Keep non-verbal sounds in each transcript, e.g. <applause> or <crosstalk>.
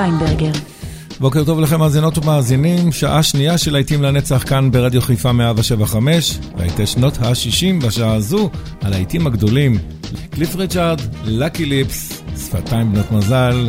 ויינברגר. בוקר טוב לכם מאזינות ומאזינים, שעה שנייה של להיטים לנצח כאן ברדיו חיפה 175, להיטי שנות ה-60 בשעה הזו, הלהיטים הגדולים, קליף ריצ'ארד, לקי ליפס, שפתיים בנות מזל,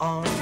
a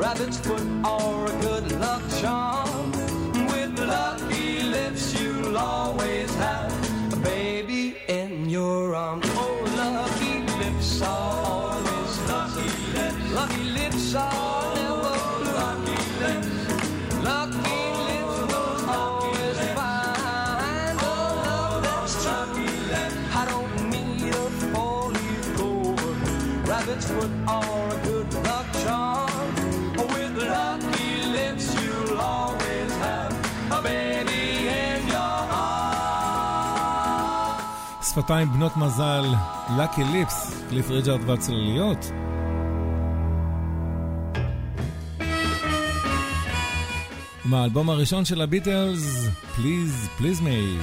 rabbit's foot, or a good luck charm. With lucky lips, you'll always שפתיים בנות מזל, Lucky Lips, קליף ריג'רד והצלליות. מהאלבום הראשון של הביטלס, Please, Please Me.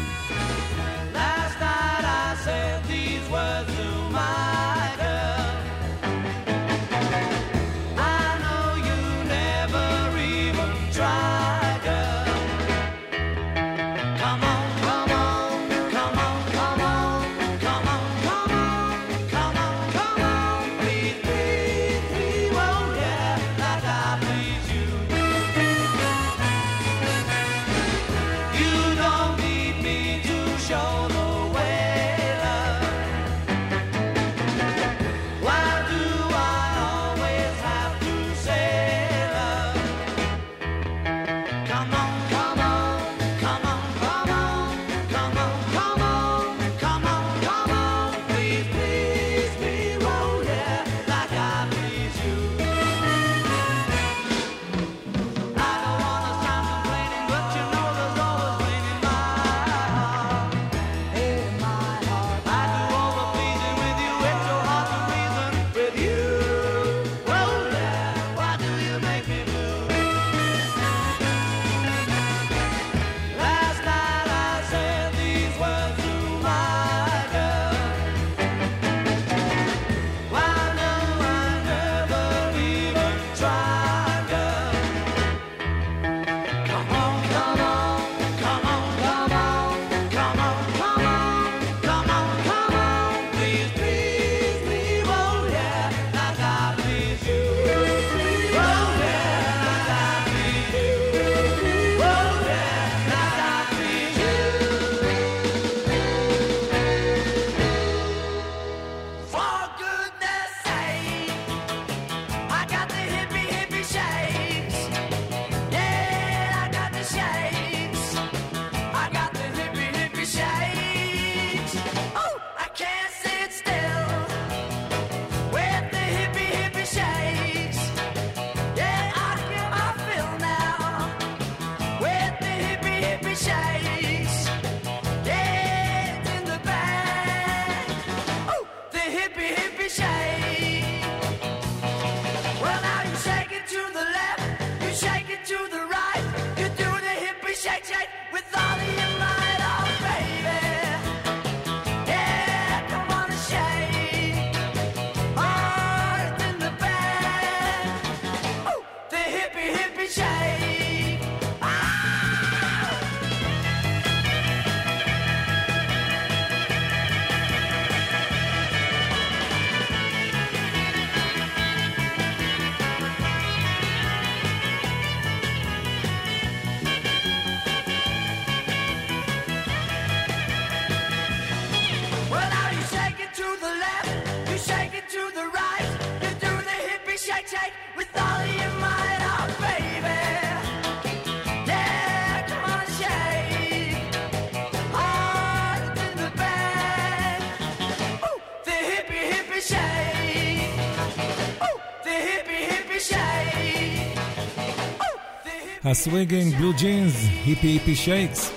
הסוויגינג בלו ג'ינס, היפי היפי שייקס.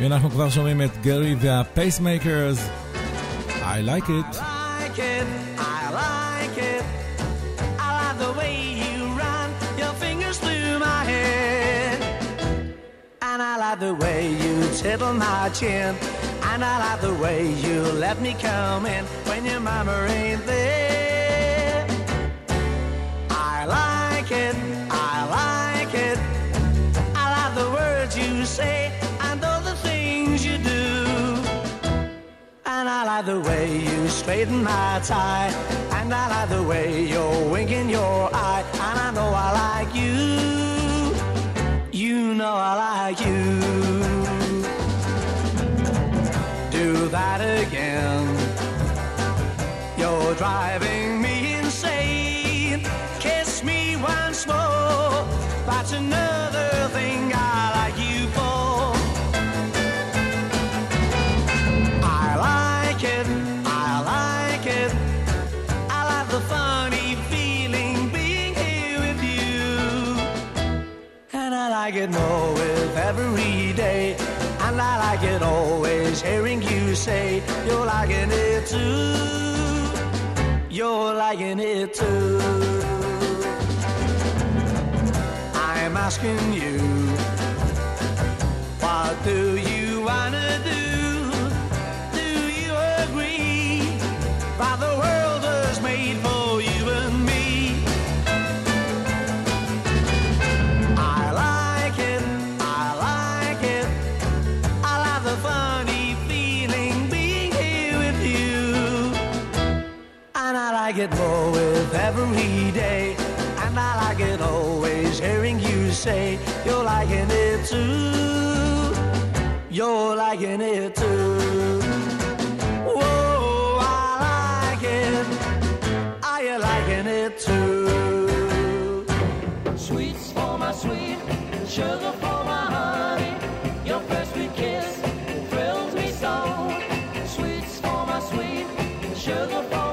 ואנחנו כבר שומעים את גרי והפייסמייקרס. I like it. like it, I like it. I like the way you run your fingers through my hair. And I like the way you tickle my chin. And I like the way you let me come in when your mama ain't there. Like it, I like it. I like the words you say and all the things you do. And I like the way you straighten my tie. And I like the way you're winking your eye. And I know I like you. You know I like you. Do that again. You're driving like it always hearing you say you're liking it too. You're liking it too. I'm asking you, what do you it more with every day. And I like it always hearing you say you're liking it too. You're liking it too. Whoa, I like it. Are you liking it too? Sweets for my sweet, sugar for my honey. Your first sweet kiss thrills me so. Sweets for my sweet, sugar for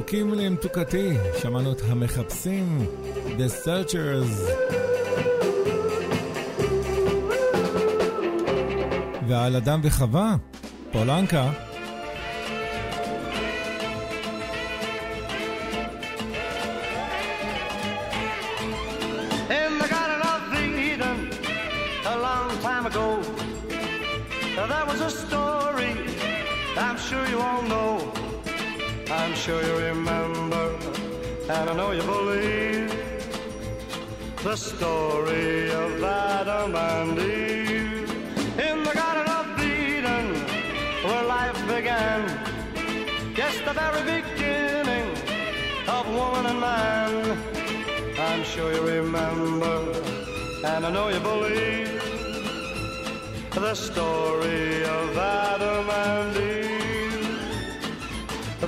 מתוקים למתוקתי, שמענו את המחפשים, The Searchers. ועל אדם וחווה, פולנקה. And I know you believe the story of Adam and Eve. In the Garden of Eden, where life began, yes, the very beginning of woman and man. I'm sure you remember, and I know you believe the story of Adam and Eve.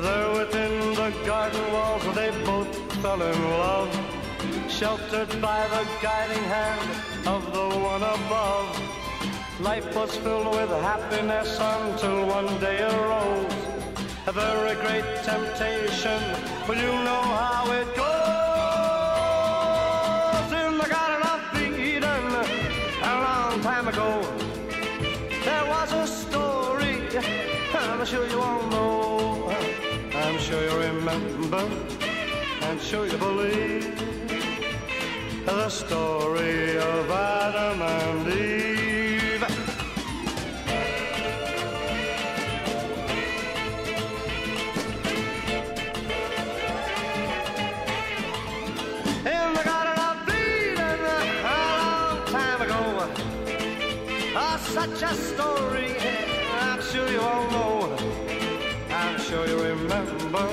There within the garden walls, they both fell in love, sheltered by the guiding hand of the one above. Life was filled with happiness until one day arose a very great temptation. But you know how it goes in the Garden of Eden a long time ago. There was a story, I'm sure you all know. I'm sure you remember, and sure you believe the story of Adam and Eve. In the Garden of Eden a long time ago. Oh, such a story, sure you remember,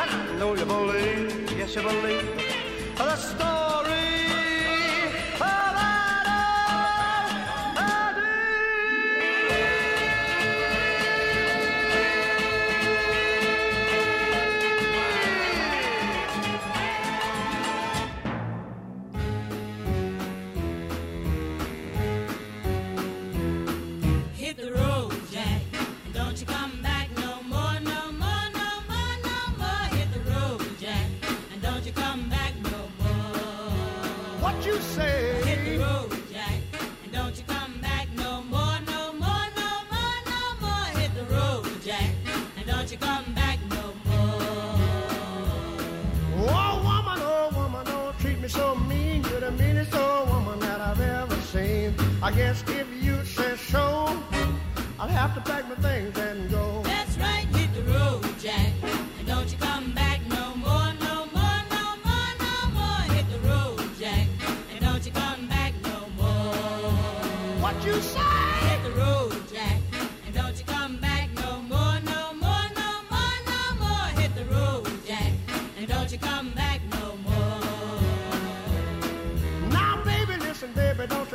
and I know you believe, yes, you believe. The story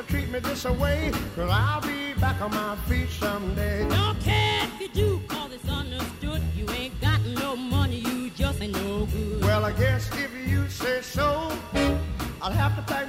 treat me this way. Cause I'll be back on my feet someday. Don't care if you do, call this understood. You ain't got no money, you just ain't no good. Well, I guess if you say so, I'll have to pack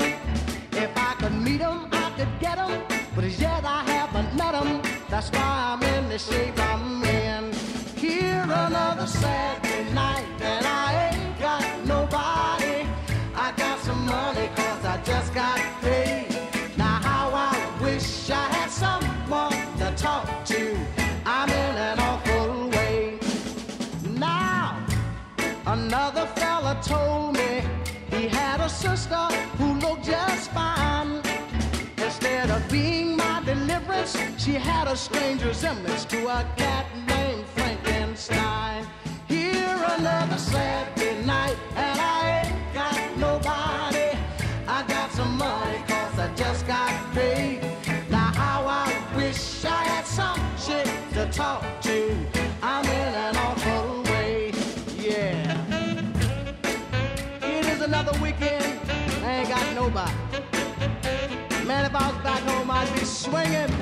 She had a strange resemblance to a cat named Frankenstein. Here another Saturday night, and I ain't got nobody. I got some money, cause I just got paid. Now, how I wish I had some chick to talk to. I'm in an awful way, yeah. It is another weekend, I ain't got nobody. Man, if I was back home, I'd be swinging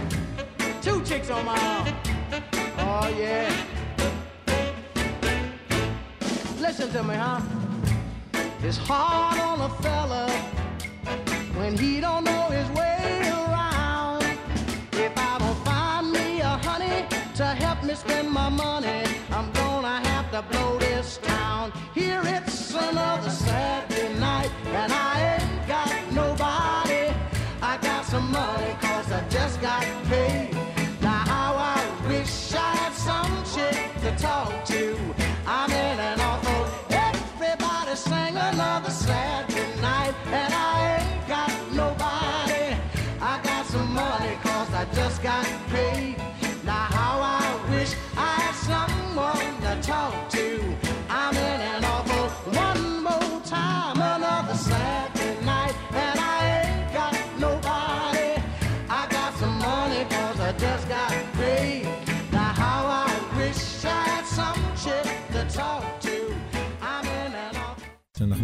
arm. Oh, yeah. Listen to me, huh? It's hard on a fella when he don't know his way around. If I don't find me a honey to help me spend my money, I'm gonna have to blow this town. Here it's another Saturday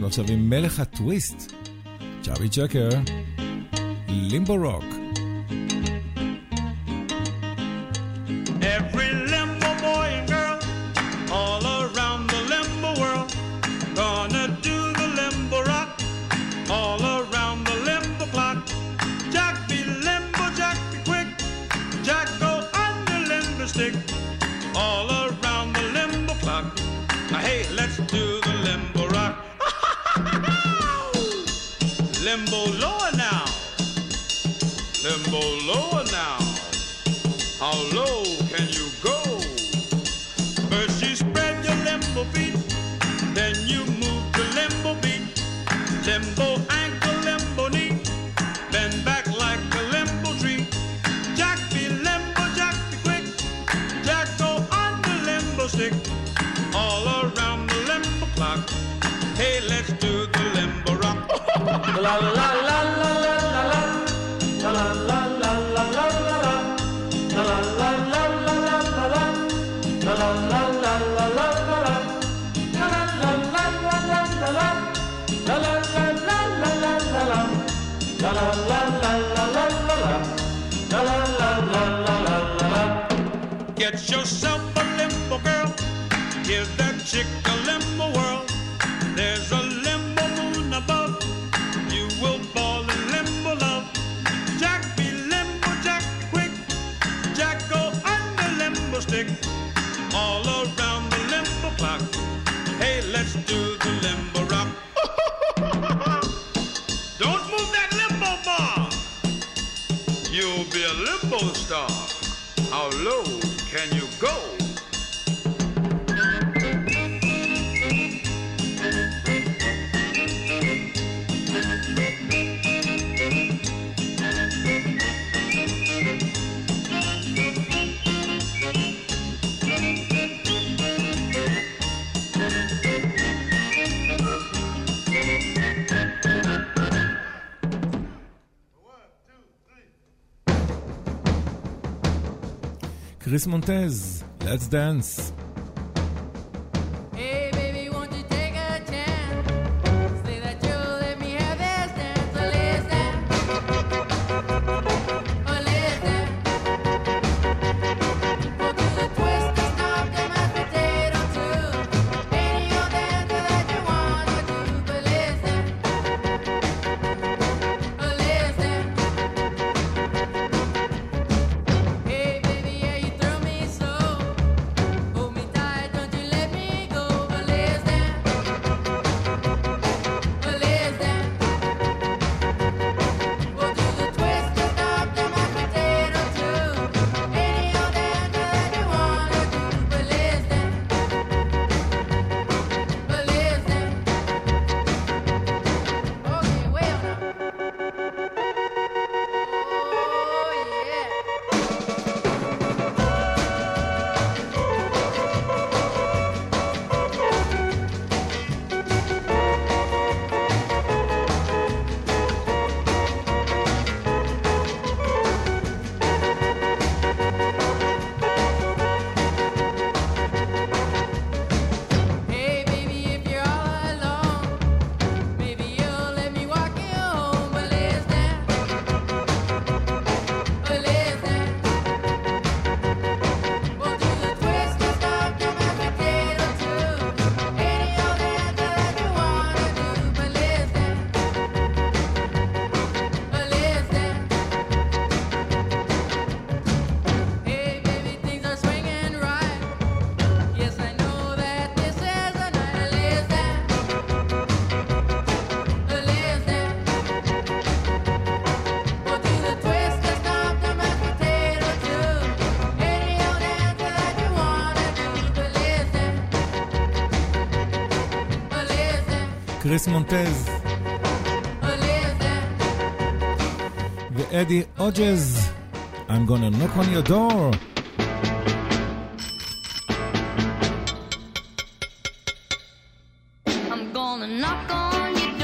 עכשיו עם מלך הטוויסט, צ'אבי צ'קר, לימבו רוק. Get yourself a limbo girl. Give that chick a limbo world. There's a limbo moon above. You will fall in limbo love. Jack be limbo, Jack quick. Jack go under limbo stick, all around the limbo clock. Hey, let's do the limbo rock. <laughs> Don't move that limbo bar. You'll be a limbo star. How low can you קריס מונטז, Let's Dance. קריס מונטז ואדי אוג'ז, I'm gonna knock on your door. I'm gonna knock on your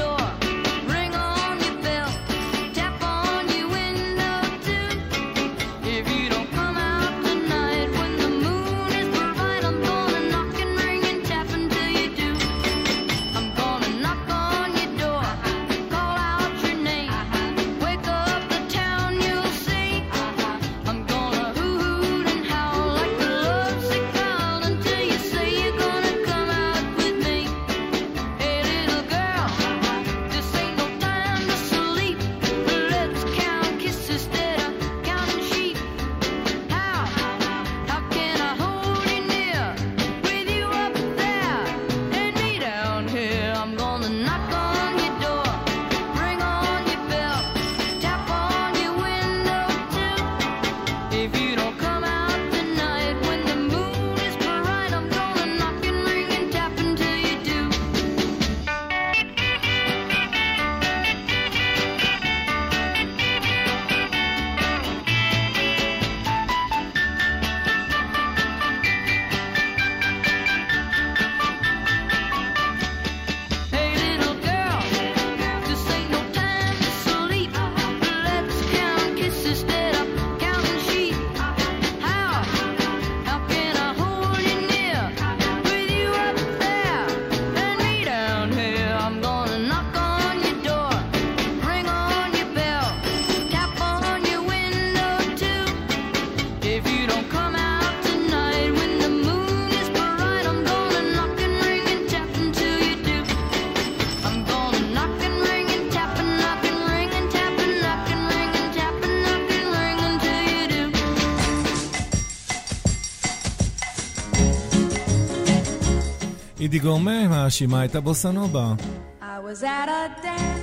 דידי גורמה מאשימה את הבוסנובה. I was at a dance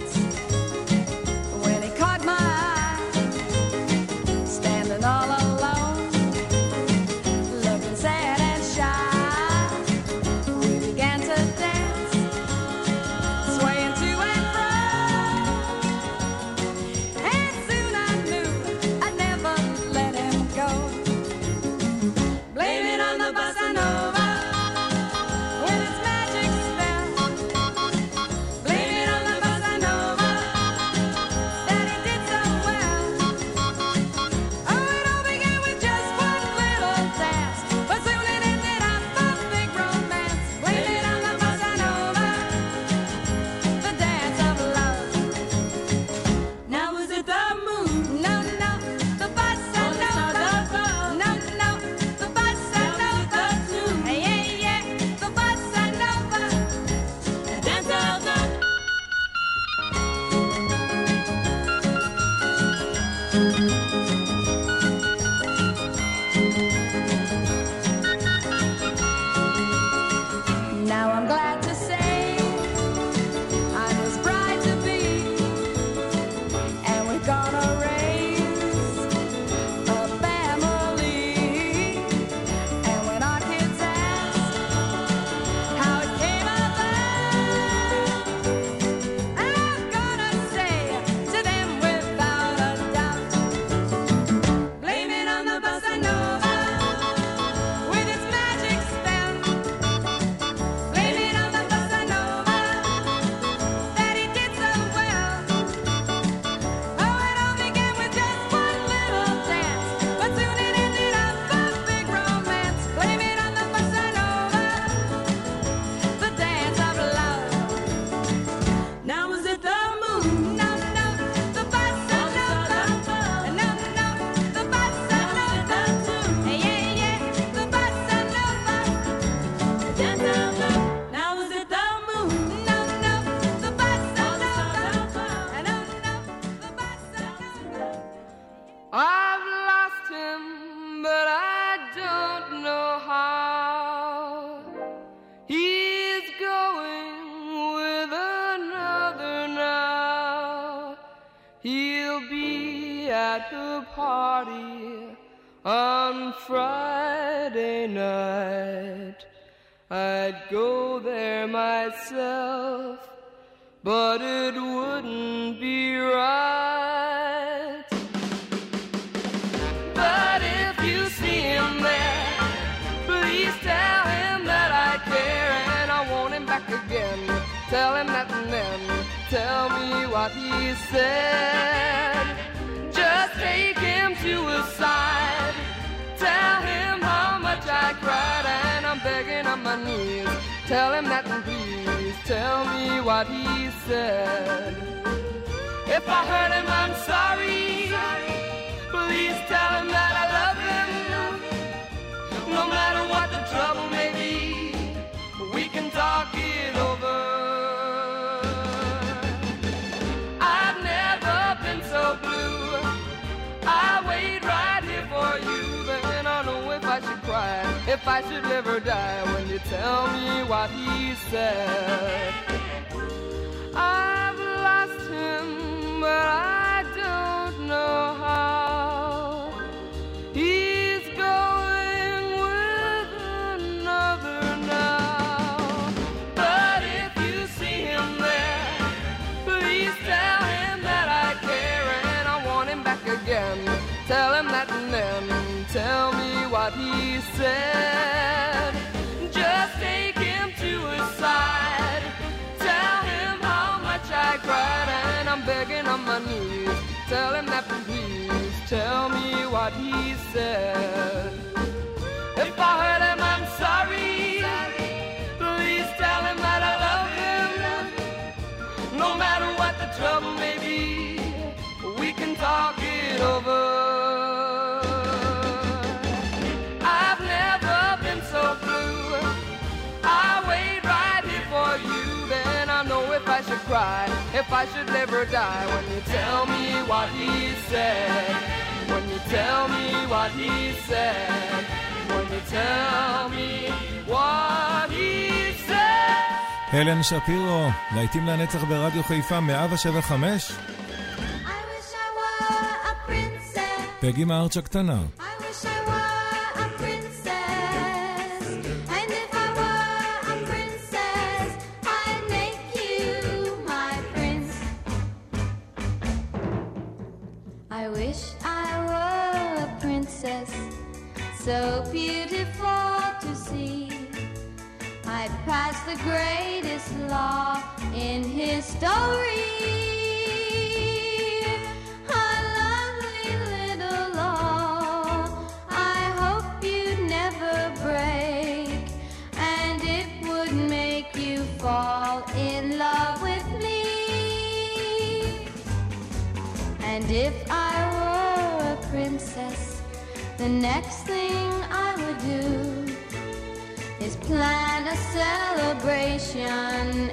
said. Just take him to his side. Tell him how much I cried and I'm begging on my knees. Tell him that please tell me what he said. If I hurt him, I'm sorry. Please tell him that I love him. No matter what the trouble may be, we can talk it over. If I should live or die when you tell me what he said. I've lost him, but I don't know how. He's going with another now. But if you see him there, please tell him that I care and I want him back again. Tell him that what he said. Just take him to his side. Tell him how much I cried and I'm begging on my knees. Tell him that please tell me what he said. If I hurt him, I'm sorry. Please tell him that I love him. No matter what the trouble may be, we can talk it over. I should cry, if I should live or die. When you tell me what he said, when you tell me what he said, when you tell me what he said. הלן שפירו, להיטים לנצח ברדיו חיפה 175, I wish I were a princess. פגי הקטנה. I wish I the greatest law in history. A lovely little law. I hope you'd never break, and it would make you fall in love with me. And if I were a princess, the next thing I would do is plan celebration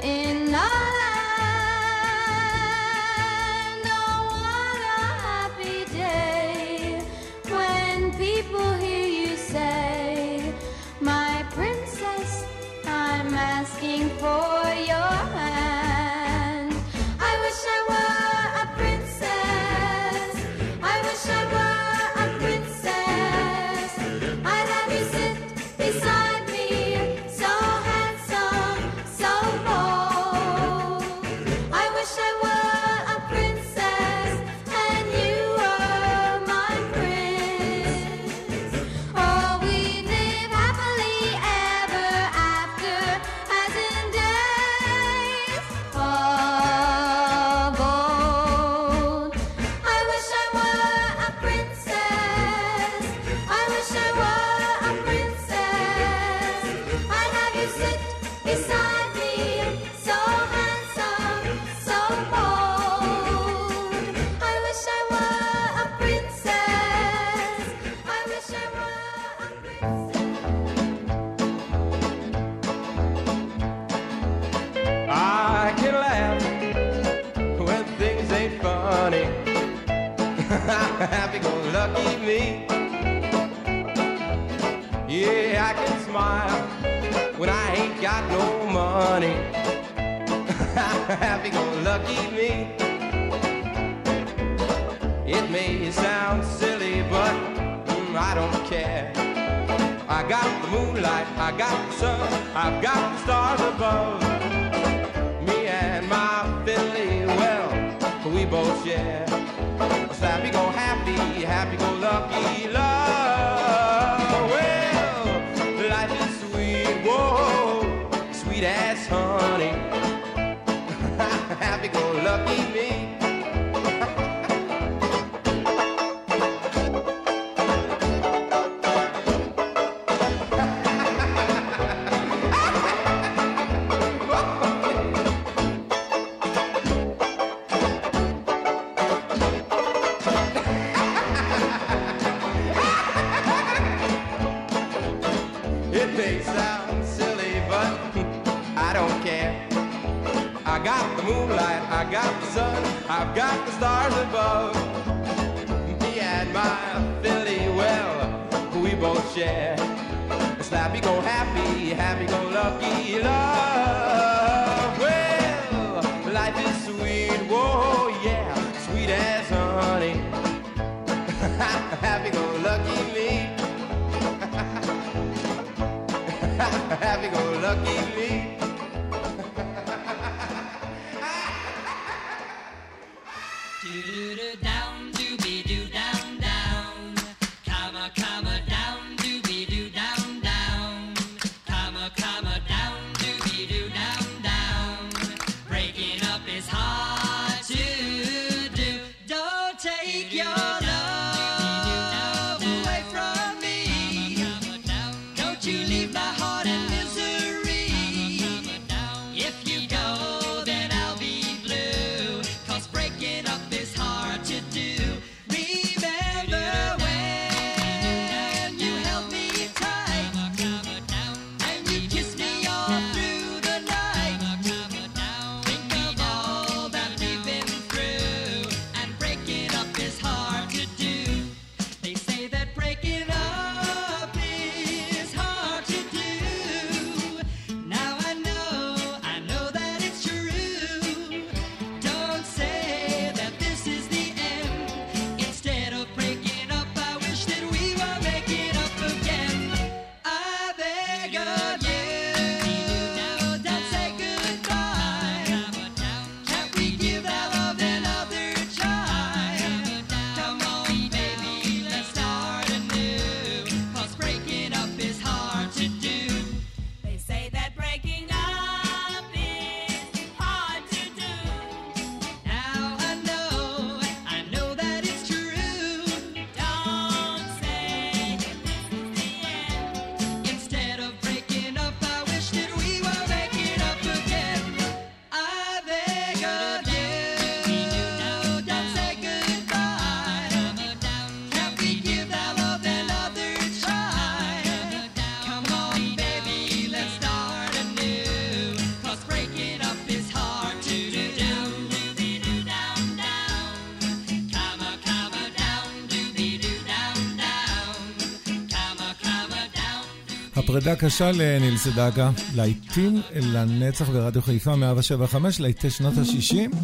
פרידה קשה לניל סדקה, להיטים לנצח ברדיו חיפה 175, להיטי שנות ה-60.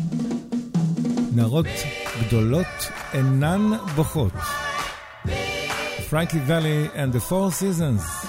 נערות גדולות אינן בוכות. פרנקי ואלי and the four seasons.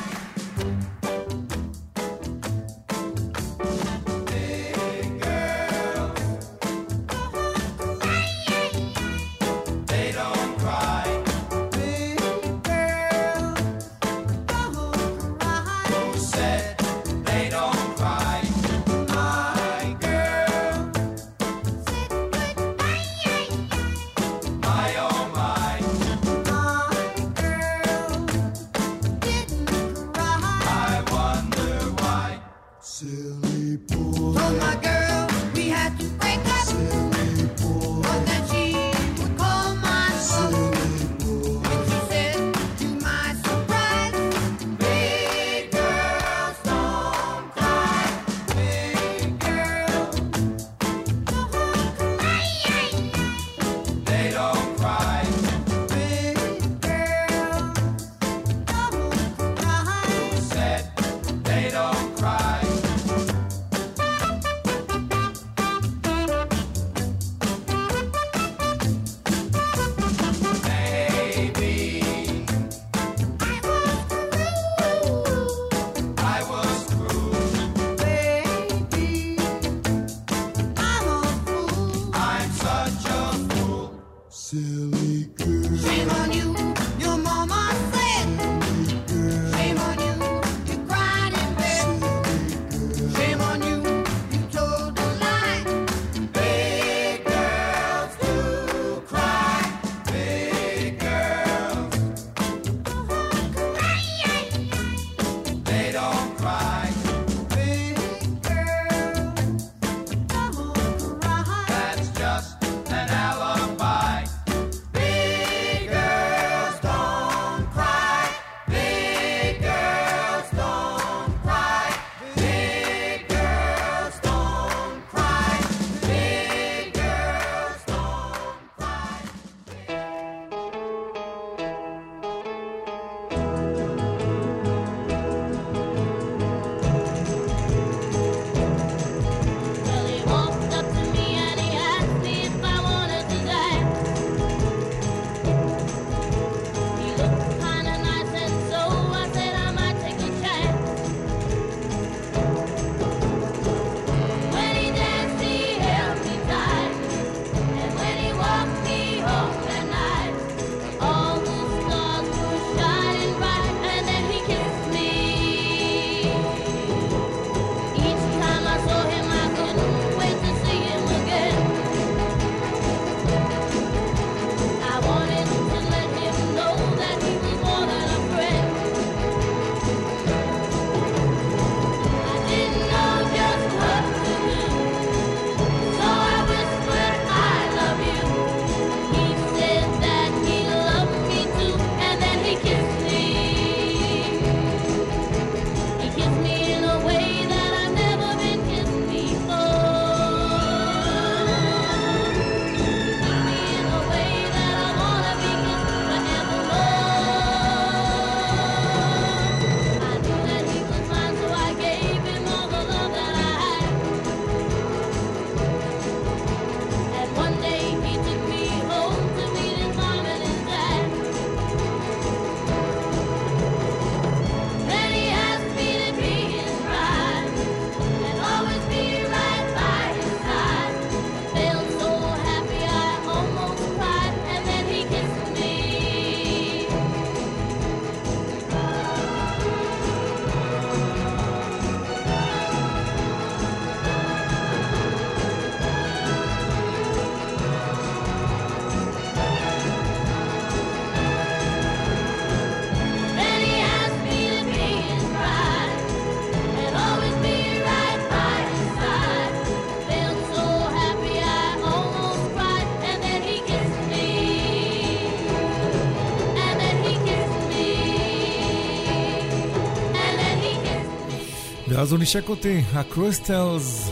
אז הוא נשק אותי, הקריסטלס,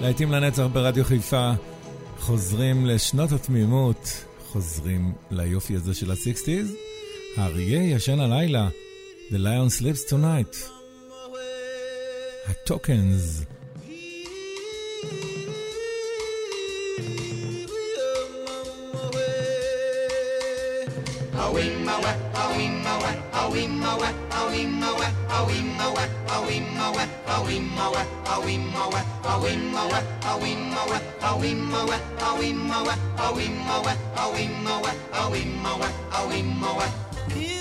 להיטים לנצח ברדיו חיפה, חוזרים לשנות התמימות, חוזרים ליופי הזה של הסיקסטיז, האריה ישן הלילה, The Lion Sleeps Tonight, הטוקנס. Yeah.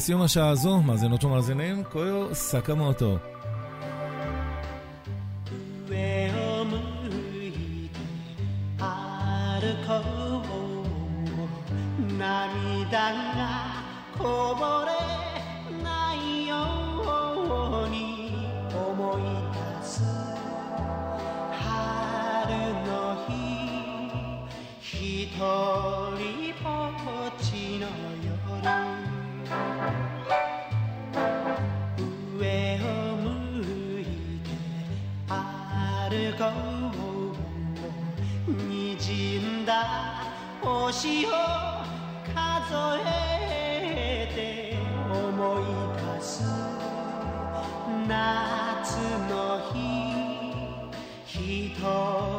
ולסיום השעה הזו, מאזינות ומאזינים, קויו סקמוטו. にじんだ星を数えて思い出す夏の日一人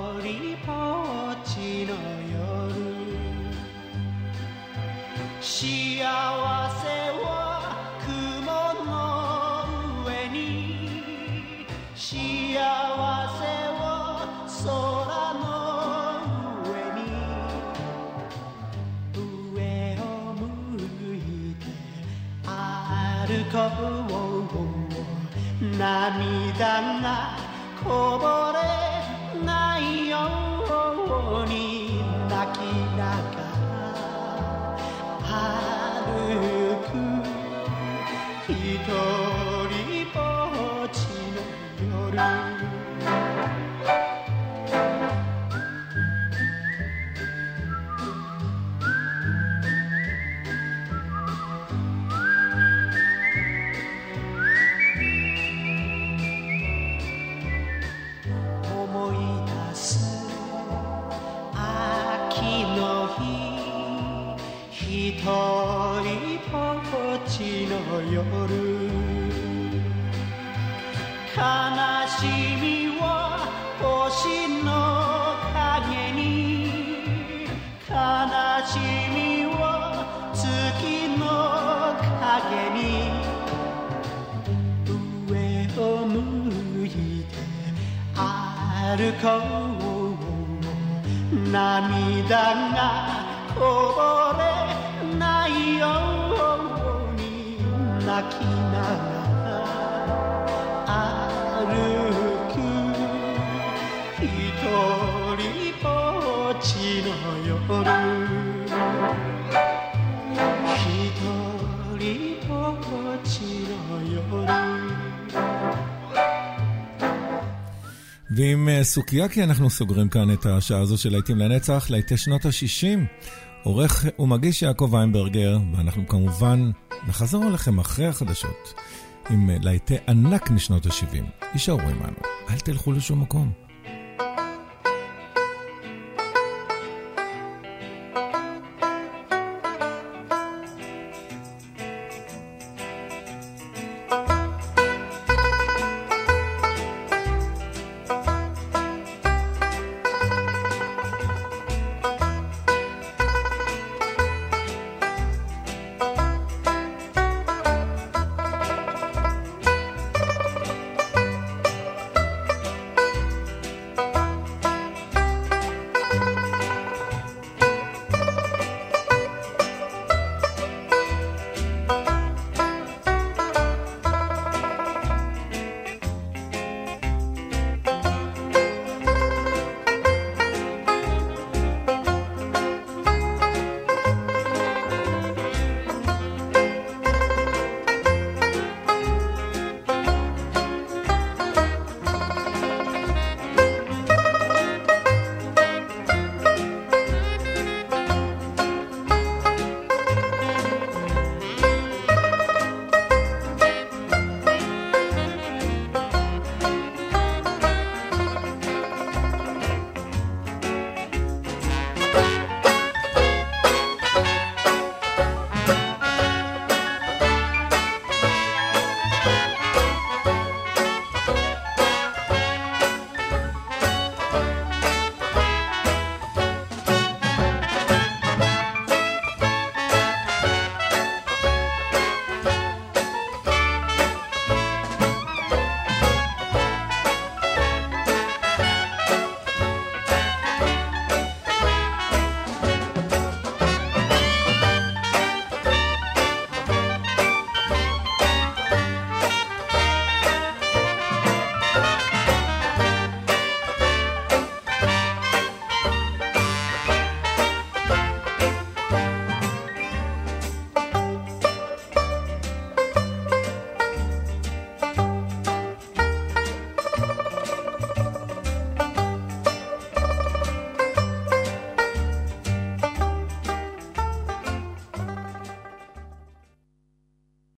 涙がこぼれ悲しみは月の影に上を向いて歩こう涙がこぼれないように泣きながら歩く一人ぼっちの夜 ועם אה, סוקיאקי אנחנו סוגרים כאן את השעה הזו של להיטים לנצח, להיטי שנות ה-60. עורך ומגיש יעקב ויינברגר, ואנחנו כמובן נחזור אליכם אחרי החדשות עם אה, להיטי ענק משנות ה-70. יישארו עמנו, אל תלכו לשום מקום.